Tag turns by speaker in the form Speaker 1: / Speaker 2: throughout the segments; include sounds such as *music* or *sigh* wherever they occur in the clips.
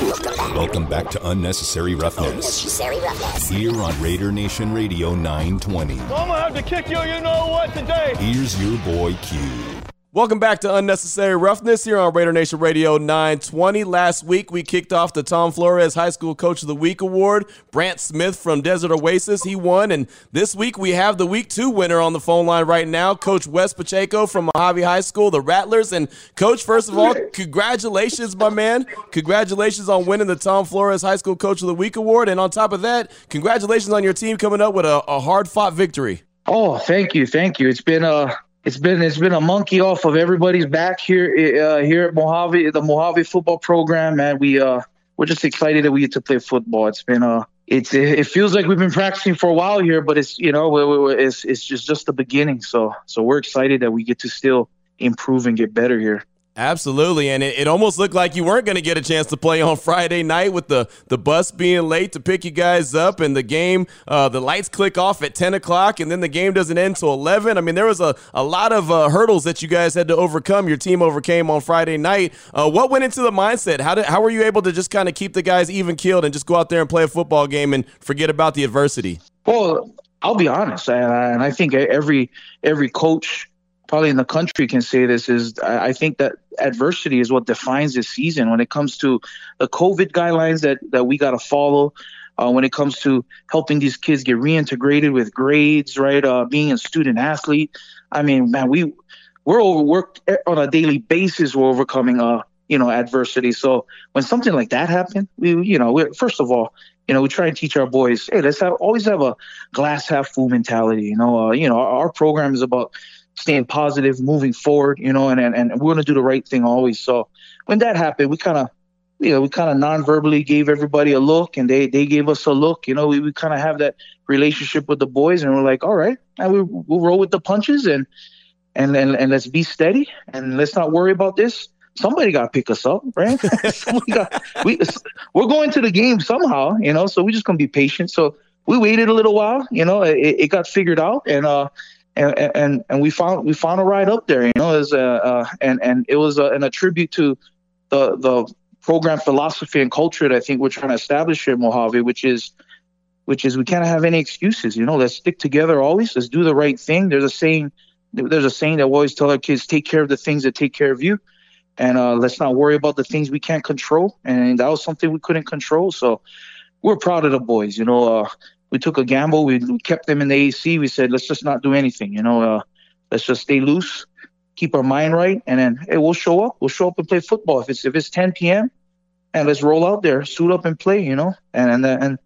Speaker 1: Welcome back to Unnecessary Roughness.
Speaker 2: Unnecessary roughness.
Speaker 1: Here on Raider Nation Radio 920.
Speaker 3: I'm gonna have to kick you, you know what, today.
Speaker 1: Here's your boy Q.
Speaker 4: Welcome back to Unnecessary Roughness here on Raider Nation Radio 920. Last week, we kicked off the Tom Flores High School Coach of the Week Award. Brant Smith from Desert Oasis, he won. And this week, we have the Week 2 winner on the phone line right now, Coach Wes Pacheco from Mojave High School, the Rattlers. And, Coach, first of all, congratulations, my man. Congratulations on winning the Tom Flores High School Coach of the Week Award. And on top of that, congratulations on your team coming up with a, a hard fought victory.
Speaker 5: Oh, thank you, thank you. It's been a it's been it's been a monkey off of everybody's back here uh, here at Mojave, the Mojave football program, man. We uh we're just excited that we get to play football. It's been uh it's it feels like we've been practicing for a while here, but it's you know it's it's just just the beginning. So so we're excited that we get to still improve and get better here.
Speaker 4: Absolutely, and it, it almost looked like you weren't going to get a chance to play on Friday night with the, the bus being late to pick you guys up, and the game, uh, the lights click off at 10 o'clock, and then the game doesn't end till 11. I mean, there was a, a lot of uh, hurdles that you guys had to overcome. Your team overcame on Friday night. Uh, what went into the mindset? How did how were you able to just kind of keep the guys even keeled and just go out there and play a football game and forget about the adversity?
Speaker 5: Well, I'll be honest, and I think every every coach probably in the country can say this is I think that adversity is what defines this season when it comes to the COVID guidelines that that we got to follow. Uh, when it comes to helping these kids get reintegrated with grades, right? Uh, being a student athlete. I mean, man, we we're overworked on a daily basis. We're overcoming uh you know adversity. So when something like that happened, we you know first of all you know, we try and teach our boys, hey, let's have always have a glass half full mentality. You know, uh, you know, our, our program is about staying positive, moving forward, you know, and and, and we're gonna do the right thing always. So when that happened, we kind of you know, we kind of non-verbally gave everybody a look and they they gave us a look. You know, we, we kind of have that relationship with the boys and we're like, all right, and we we'll roll with the punches and and and, and let's be steady and let's not worry about this. Somebody got to pick us up, right? *laughs* got, we we're going to the game somehow, you know. So we're just gonna be patient. So we waited a little while, you know. It, it got figured out, and uh, and and and we found we found a ride up there. You know, as a and and it was a, an attribute to the the program philosophy and culture that I think we're trying to establish here in Mojave, which is which is we can't have any excuses. You know, let's stick together always. Let's do the right thing. There's a saying there's a saying that we always tell our kids: take care of the things that take care of you, and uh, let's not worry about the things we can't control. And that was something we couldn't control. So we're proud of the boys. You know, uh, we took a gamble. We, we, kept them in the AC. We said, let's just not do anything. You know, uh, let's just stay loose, keep our mind right, and then hey, we'll show up. We'll show up and play football. If it's if it's 10 p.m. and let's roll out there, suit up and play. You know, and and and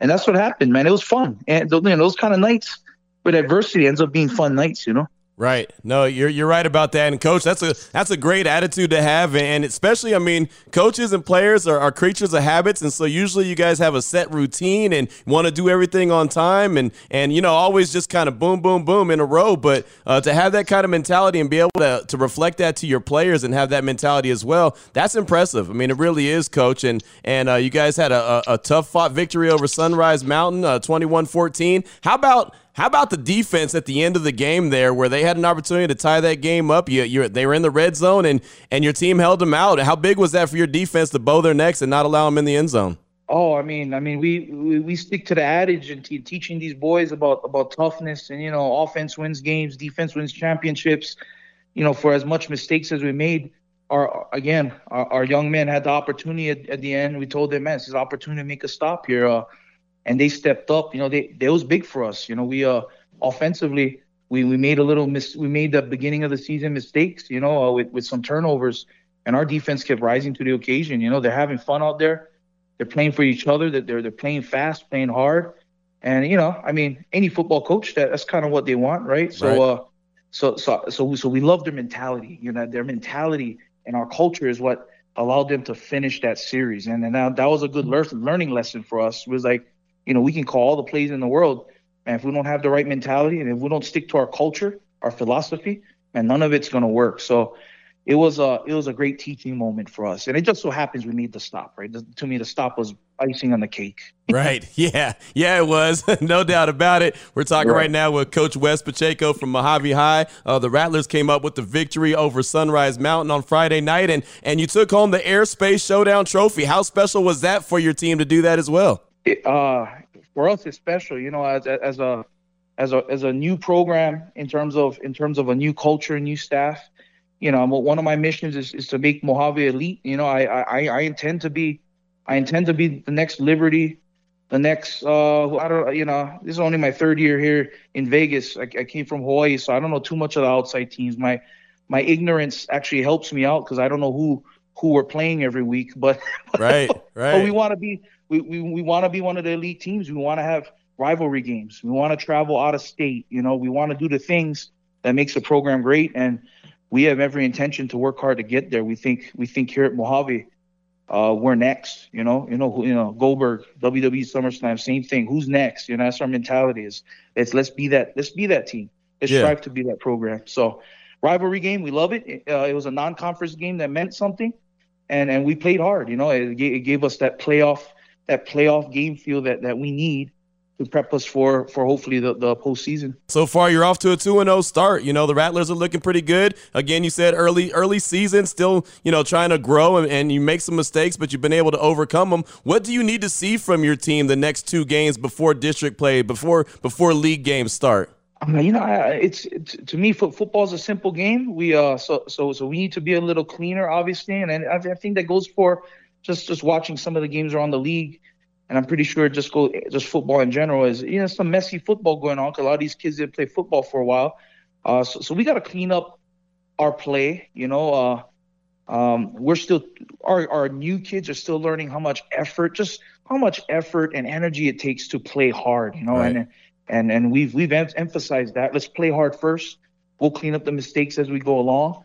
Speaker 5: and that's what happened, man. It was fun, and you know, those kind of nights with adversity ends up being fun nights. You know.
Speaker 4: Right. No, you're you're right about that. And coach, that's a that's a great attitude to have. And especially, I mean, coaches and players are, are creatures of habits, and so usually you guys have a set routine and want to do everything on time, and and you know always just kind of boom, boom, boom in a row. But uh, to have that kind of mentality and be able to to reflect that to your players and have that mentality as well, that's impressive. I mean, it really is, coach. And and uh, you guys had a, a, a, tough fought victory over Sunrise Mountain, uh, 21-14. How about how about the defense at the end of the game there, where they had an opportunity to tie that game up? You, you they were in the red zone, and and your team held them out. How big was that for your defense to bow their necks and not allow them in the end zone?
Speaker 5: Oh, I mean, I mean, we we, we stick to the adage and te- teaching these boys about about toughness and you know, offense wins games, defense wins championships. You know, for as much mistakes as we made, our again, our, our young men had the opportunity at, at, the end. We told them, man, this is an opportunity to make a stop here. Uh, and they stepped up. You know, they they was big for us. You know, we uh offensively we we made a little mis we made the beginning of the season mistakes. You know, uh, with with some turnovers, and our defense kept rising to the occasion. You know, they're having fun out there. They're playing for each other. That they're they're playing fast, playing hard, and you know, I mean, any football coach that that's kind of what they want, right? So right. uh, so so so so we love their mentality. You know, their mentality and our culture is what allowed them to finish that series. And and that, that was a good learning lesson for us. It was like you know, we can call all the plays in the world, and if we don't have the right mentality and if we don't stick to our culture, our philosophy, and none of it's going to work. So it was a it was a great teaching moment for us, and it just so happens we made the stop. Right, to me, the stop was icing on the cake. *laughs*
Speaker 4: right. Yeah. Yeah, it was. *laughs* no doubt about it. We're talking right. right. now with Coach Wes Pacheco from Mojave High. Uh, the Rattlers came up with the victory over Sunrise Mountain on Friday night, and, and you took home the Airspace Showdown Trophy. How special was that for your team to do that as well?
Speaker 5: It, uh, for us, it's special. You know, as, as a as a as a new program in terms of in terms of a new culture, new staff. You know, one of my missions is, is to make Mojave elite. You know, I, I I intend to be I intend to be the next Liberty, the next uh I don't you know this is only my third year here in Vegas. I, I came from Hawaii, so I don't know too much of the outside teams. My my ignorance actually helps me out because I don't know who who we're playing every week. But *laughs*
Speaker 4: right, right.
Speaker 5: But we want to be we we, we want to be one of the elite teams. We want to have rivalry games. We want to travel out of state. You know, we want to do the things that makes the program great, and we have every intention to work hard to get there. We think we think here at Mojave, uh, we're next. You know, you know, you know, Goldberg, WWE SummerSlam, same thing. Who's next? You know, that's our mentality. Is it's let's be that let's be that team. Let's yeah. strive to be that program. So, rivalry game, we love it. It, uh, it was a non-conference game that meant something, and and we played hard. You know, it, it gave us that playoff that playoff game feel that that we need to prep us for for hopefully the, the postseason.
Speaker 4: So far, you're off to a two and zero oh start. You know the Rattlers are looking pretty good. Again, you said early early season, still you know trying to grow and, and you make some mistakes, but you've been able to overcome them. What do you need to see from your team the next two games before district play, before before league games start?
Speaker 5: you know, it's, it's to me, football is a simple game. We uh, so so so we need to be a little cleaner, obviously, and, and I think that goes for just just watching some of the games around the league and I'm pretty sure just go just football in general is you know some messy football going on because a lot of these kids didn't play football for a while. Uh, so, so we got to clean up our play. You know, uh, um, we're still our our new kids are still learning how much effort, just how much effort and energy it takes to play hard. You know, right. and and and we've we've em- emphasized that. Let's play hard first. We'll clean up the mistakes as we go along.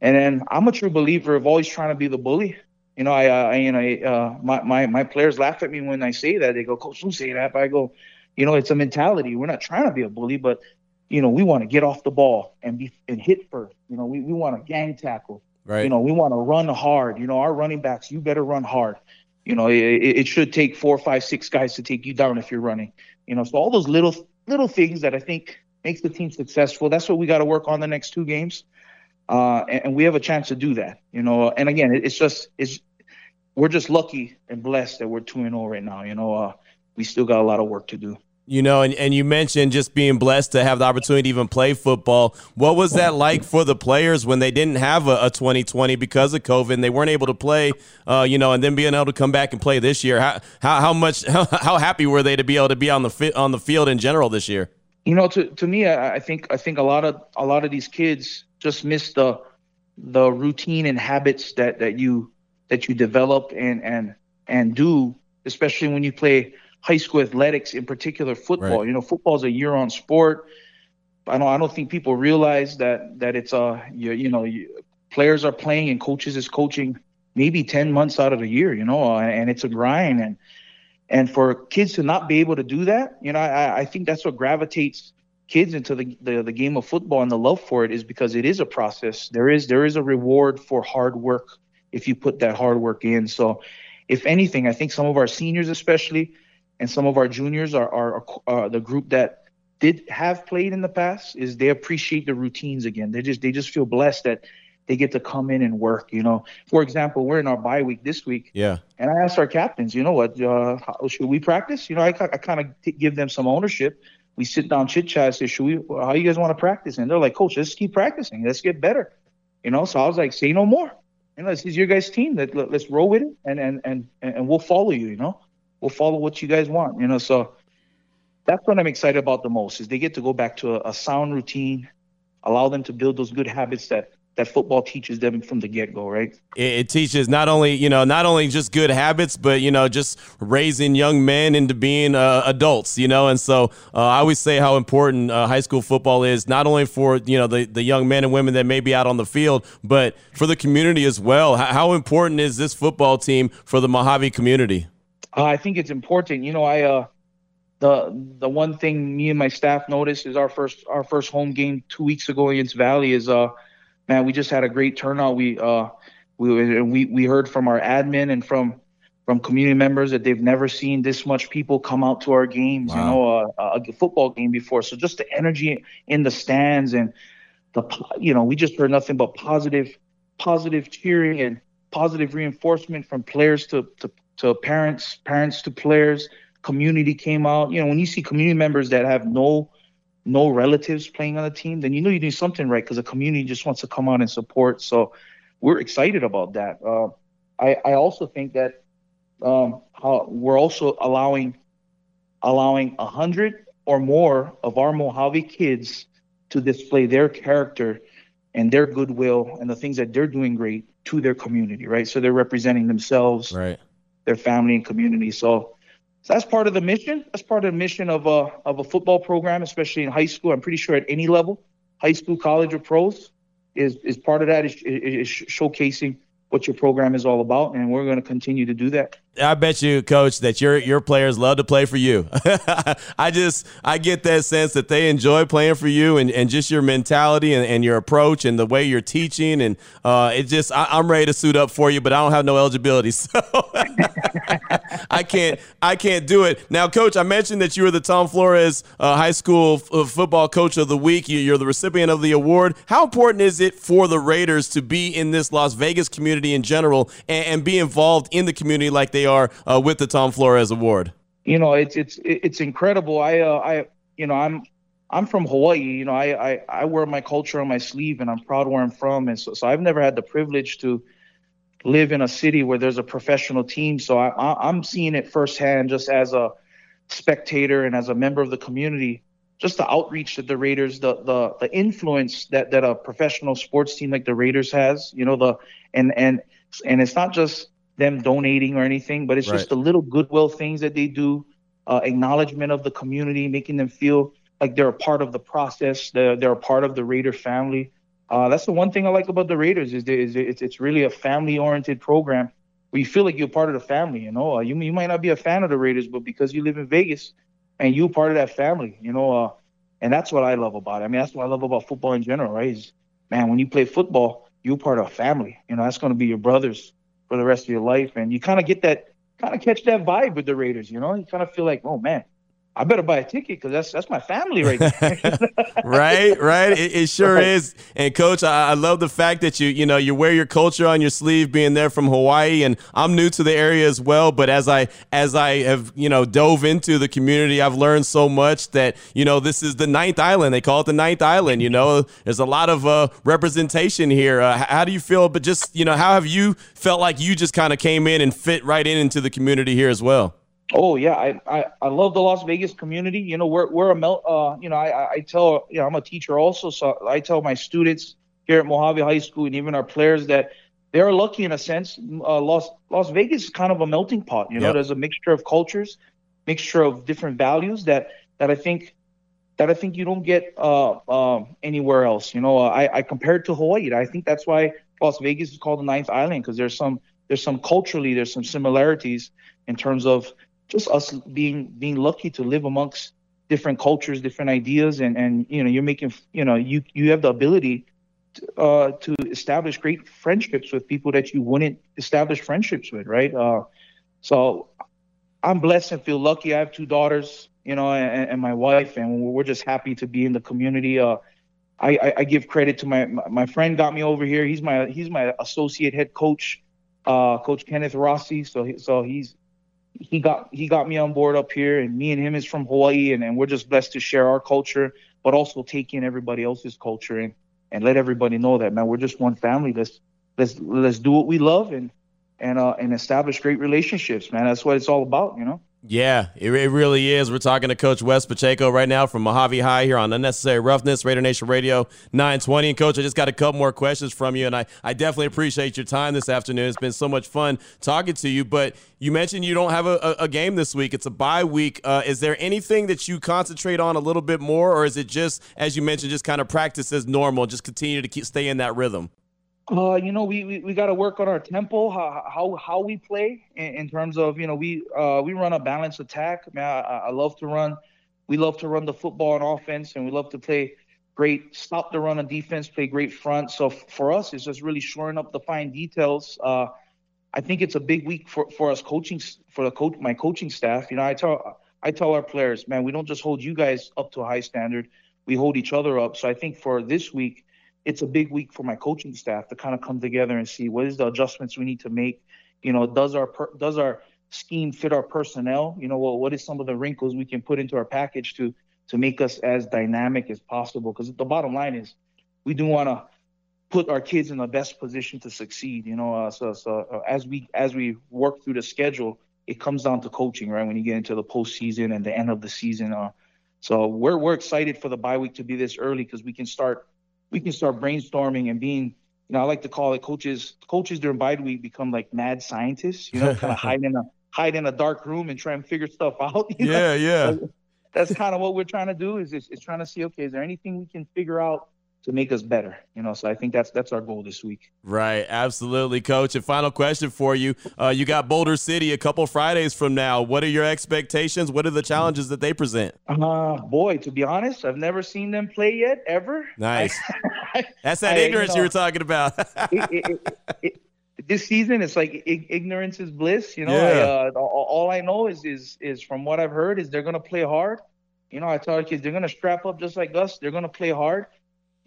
Speaker 5: And then I'm a true believer of always trying to be the bully you know, I, uh, I you know, uh, my, my, my players laugh at me when I say that. They go, Coach, don't say that. But I go, you know, it's a mentality. We're not trying to be a bully, but you know, we want to get off the ball and be and hit first. You know, we, we want to gang tackle.
Speaker 4: Right.
Speaker 5: You know, we want to run hard. You know, our running backs, you better run hard. You know, it, it should take four, five, six guys to take you down if you're running. You know, so all those little little things that I think makes the team successful. That's what we got to work on the next two games. Uh, and, and, we have a chance to do that, you know. And again, it's just it's we're just lucky and blessed that we're 2 0 right now. You know, uh, we still got a lot of work to do.
Speaker 4: You know, and, and you mentioned just being blessed to have the opportunity to even play football. What was that like for the players when they didn't have a, a 2020 because of COVID and they weren't able to play, uh, you know, and then being able to come back and play this year? How, how, how much, how, *laughs* how happy were they to be able to be on the fit, on the field in general this year?
Speaker 5: You know, to, to me, I, I think I think a lot of a lot of these kids just miss the the routine and habits that that you that you develop and and and do, especially when you play high school athletics, in particular football. Right. You know, football is a year-round sport. I don't I don't think people realize that that it's a you, you know you, players are playing and coaches is coaching maybe 10 months out of the year. You know, uh, and it's a grind and and for kids to not be able to do that, you know, I, I think that's what gravitates kids into the, the, the game of football and the love for it is because it is a process. There is there is a reward for hard work if you put that hard work in. So, if anything, I think some of our seniors, especially, and some of our juniors are, are, are the group that did have played in the past is they appreciate the routines again. They just they just feel blessed that they get to come in and work. You know, for example, we're in our bye week this week.
Speaker 4: Yeah.
Speaker 5: And I asked our captains, you know what, uh, how, should we practice? You know, I, I kind of give them some ownership. We sit down, chit chat, say, should we? How you guys want to practice? And they're like, Coach, let's keep practicing. Let's get better. You know, so I was like, say no more you know, this is your guys' team. Let, let, us roll with it, and, and and and we'll follow you. You know, we'll follow what you guys want. You know, so that's what I'm excited about the most is they get to go back to a, a sound routine, allow them to build those good habits that that football teaches them from the get go, right?
Speaker 4: It, it, teaches not only you know not only just good habits, but you know just raising young men into being uh, adults, you know. And so uh, I always say how important uh, high school football is, not only for you know the the young men and women that may be out on the field, but for the community as well. How, how important is this football team for the Mojave community?
Speaker 5: Uh, I think it's important. You know, I uh, the the one thing me and my staff noticed is our first our first home game two weeks ago against Valley is uh man, we just had a great turnout. We uh, we we we heard from our admin and from from community members that they've never seen this much people come out to our games, wow. you know, uh, a football game before. So just the energy in the stands and the, you know, we just heard nothing but positive, positive cheering and positive reinforcement from players to, to, to parents, parents to players. Community came out. You know, when you see community members that have no no relatives playing on the team, then you know you're doing something right because the community just wants to come out and support. So we're excited about that. Uh, I, I also think that um, how we're also allowing allowing a hundred or more of our Mojave kids to display their character and their goodwill and the things that they're doing great to their community, right? So they're representing themselves,
Speaker 4: right,
Speaker 5: their family and community. So, so that's part of the mission. That's part of the mission of a of a football program, especially in high school. I'm pretty sure at any level, high school, college, or pros, is is part of that is, is showcasing what your program is all about, and we're going to continue to do that.
Speaker 4: I bet you, coach, that your your players love to play for you. *laughs* I just I get that sense that they enjoy playing for you and, and just your mentality and, and your approach and the way you're teaching and uh, it just I, am ready to suit up for you, but I don't have no eligibility, *laughs* so I can't I can't do it. Now, coach, I mentioned that you were the Tom Flores uh, High School f- uh, Football Coach of the Week. You're the recipient of the award. How important is it for the Raiders to be in this Las Vegas community in general and, and be involved in the community like they are uh, with the Tom Flores Award?
Speaker 5: You know, it's it's it's incredible. I uh, I you know I'm I'm from Hawaii. You know, I, I I wear my culture on my sleeve, and I'm proud where I'm from. And so so I've never had the privilege to live in a city where there's a professional team. So I, I I'm seeing it firsthand, just as a spectator and as a member of the community just the outreach that the Raiders, the the the influence that that a professional sports team like the Raiders has, you know, the and and and it's not just them donating or anything, but it's right. just the little goodwill things that they do, uh, acknowledgement of the community, making them feel like they're a part of the process, they're, they're a part of the Raider family. Uh, that's the one thing I like about the Raiders is, is it's, it's really a family-oriented program where you feel like you're part of the family. You know, uh, you you might not be a fan of the Raiders, but because you live in Vegas and you're part of that family, you know, uh, and that's what I love about it. I mean, that's what I love about football in general, right? Is man, when you play football, you're part of a family. You know, that's going to be your brothers for the rest of your life. And you kind of get that, kind of catch that vibe with the Raiders. You know, you kind of feel like, oh man, I better buy a ticket because that's that's my family right there. *laughs* *laughs*
Speaker 4: right, right. It, it sure right. is. And coach, I, I, love the fact that you you know you wear your culture on your sleeve, being there from Hawaii, and I'm new to the area as well. But as I as I have you know dove into the community, I've learned so much that you know this is the ninth island. They call it the ninth island. You know, there's a lot of uh, representation here. Uh, how do you feel? But just you know, how have you felt like you just kind of came in and fit right in into the community here as well?
Speaker 5: Oh yeah, I, I, I love the Las Vegas community. You know, we're we're a melt. Uh, you know, I I tell you know I'm a teacher also, so I tell my students here at Mojave High School and even our players that they're lucky in a sense. Uh, Las Las Vegas is kind of a melting pot. You know, yep. there's a mixture of cultures, mixture of different values that that I think that I think you don't get uh, uh anywhere else. You know, I I compare it to Hawaii. I think that's why Las Vegas is called the ninth island because there's some there's some culturally there's some similarities in terms of just us being being lucky to live amongst different cultures, different ideas, and and you know you're making you know you you have the ability to, uh, to establish great friendships with people that you wouldn't establish friendships with, right? Uh, so I'm blessed and feel lucky. I have two daughters, you know, and, and my wife, and we're just happy to be in the community. Uh, I, I, give credit to my my friend got me over here. He's my he's my associate head coach, uh, Coach Kenneth Rossi. So he, so he's he got he got me on board up here, and me and him is from Hawaii, and, and we're just blessed to share our culture, but also take in everybody else's culture and and let everybody know that man, we're just one family. Let's let's let's do what we love and and uh and establish great relationships, man. That's what it's all about, you know.
Speaker 4: Yeah, it, it, really is. We're talking to Coach Wes Pacheco right now from Mojave High here on Unnecessary Roughness, Raider Nation Radio 920. And Coach, I just got a couple more questions from you, and I, I definitely appreciate your time this afternoon. It's been so much fun talking to you. But you mentioned you don't have a, a, a game this week. It's a bye week. Uh, is there anything that you concentrate on a little bit more, or is it just, as you mentioned, just kind of practice as normal, just continue to keep stay in that rhythm?
Speaker 5: Uh, you know, we we, we got to work on our tempo, how how, how we play in, in, terms of you know we uh we run a balanced attack. I, mean, I, I love to run. We love to run the football on offense, and we love to play great stop the run on defense, play great front. So f- for us, it's just really shoring up the fine details. Uh, I think it's a big week for, for us coaching for the coach my coaching staff. You know, I tell I tell our players, man, we don't just hold you guys up to a high standard, we hold each other up. So I think for this week, it's a big week for my coaching staff to kind of come together and see what is the adjustments we need to make. You know, does our per, does our scheme fit our personnel? You know, well, what is some of the wrinkles we can put into our package to to make us as dynamic as possible? Because the bottom line is, we do want to put our kids in the best position to succeed. You know, uh, so, so uh, as we as we work through the schedule, it comes down to coaching, right? When you get into the postseason and the end of the season, uh, so we're we're excited for the bye week to be this early because we can start we can start brainstorming and being you know I like to call it coaches coaches during bye week become like mad scientists, you know, kind of *laughs* hide in a hide in a dark room and try and figure stuff *laughs* out.
Speaker 4: yeah, know? yeah.
Speaker 5: So that's kind of what we're trying to do is, is is trying to see okay, is there anything we can figure out to make us better. You know, so I think that's that's our goal this week.
Speaker 4: Right, absolutely, coach. And final question for you: uh, You got Boulder City a couple Fridays from now. What are your expectations? What are the challenges that they present?
Speaker 5: Uh, boy, to be honest, I've never seen them play yet ever.
Speaker 4: Nice. *laughs* that's that I, ignorance you, know, you, were talking about. *laughs*
Speaker 5: it, it, this season, it's like ignorance is bliss. You know, yeah. I, uh, all I know is is is from what I've heard is they're gonna play hard. You know, I tell our kids they're gonna strap up just like us. They're gonna play hard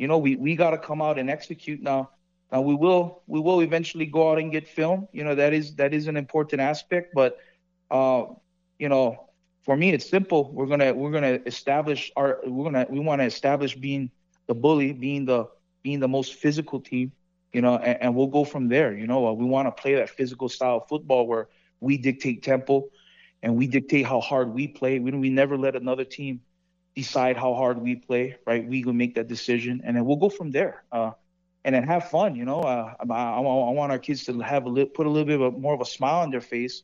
Speaker 5: you know, we, we got to come out and execute now. Now we will we will eventually go out and get film. You know that is that is an important aspect, but uh, you know, for me it's simple. We're gonna we're gonna establish our we're gonna we want to establish being the bully, being the being the most physical team. You know, and, and we'll go from there. You know, uh, we want to play that physical style of football where we dictate tempo and we dictate how hard we play. We we never let another team decide how hard we play, right? We will make that decision, and then we'll go from there. Uh, and then have fun, you know. Uh, I, I, I, want our kids to have a li- put a little bit of a, more of a smile on their face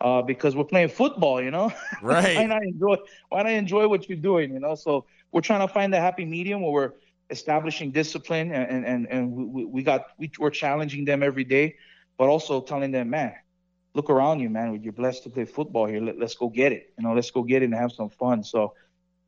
Speaker 5: uh, because we're playing football, you know. *laughs*
Speaker 4: Right.
Speaker 5: why not enjoy? Why not enjoy what you're doing, you know? So we're trying to find the happy medium where we're establishing discipline, and and and we, we got we, we're challenging them every day, but also telling them, man, look around you, man. You're blessed to play football here. Let, let's go get it. You know, let's go get it and have some fun. So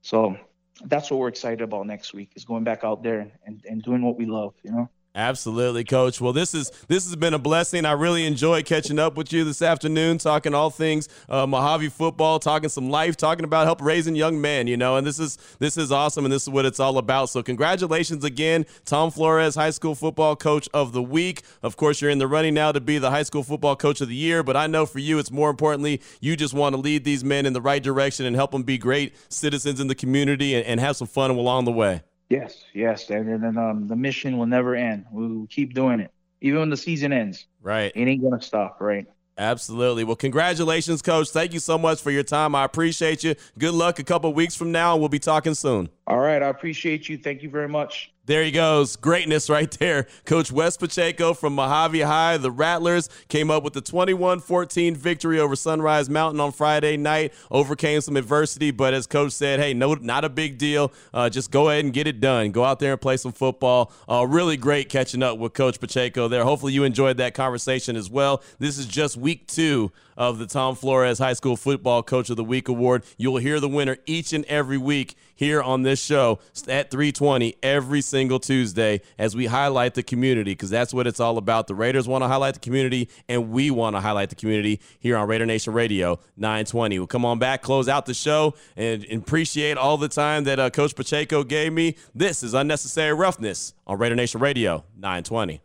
Speaker 5: so that's what we're excited about next week is going back out there and, and doing what we love, you know?
Speaker 4: Absolutely, coach. Well, this is this has been a blessing. I really enjoyed catching up with you this afternoon, talking all things uh, Mojave football, talking some life, talking about help raising young men. You know, and this is this is awesome, and this is what it's all about. So, congratulations again, Tom Flores, High School Football Coach of the Week. Of course, you're in the running now to be the High School Football Coach of the Year, but I know for you, it's more importantly you just want to lead these men in the right direction and help them be great citizens in the community and, and have some fun along the way.
Speaker 5: Yes, yes, and then um, the mission will never end. We'll keep doing it, even when the season ends.
Speaker 4: Right,
Speaker 5: it ain't gonna stop. Right.
Speaker 4: Absolutely. Well, congratulations, Coach. Thank you so much for your time. I appreciate you. Good luck a couple weeks from now, and we'll be talking soon.
Speaker 5: All right. I appreciate you. Thank you very much.
Speaker 4: There he goes. Greatness right there. Coach Wes Pacheco from Mojave High. The Rattlers came up with the 21 14 victory over Sunrise Mountain on Friday night. Overcame some adversity, but as Coach said, hey, no, not a big deal. Uh, just go ahead and get it done. Go out there and play some football. Uh, really great catching up with Coach Pacheco there. Hopefully, you enjoyed that conversation as well. This is just week two of the Tom Flores High School Football Coach of the Week Award. You'll hear the winner each and every week here on this show at 320 every single Tuesday as we highlight the community because that's what it's all about. The Raiders want to highlight the community, and we want to highlight the community here on Raider Nation Radio 920. We'll come on back, close out the show, and, appreciate all the time that uh, Coach Pacheco gave me. This is Unnecessary Roughness on Raider Nation Radio 920.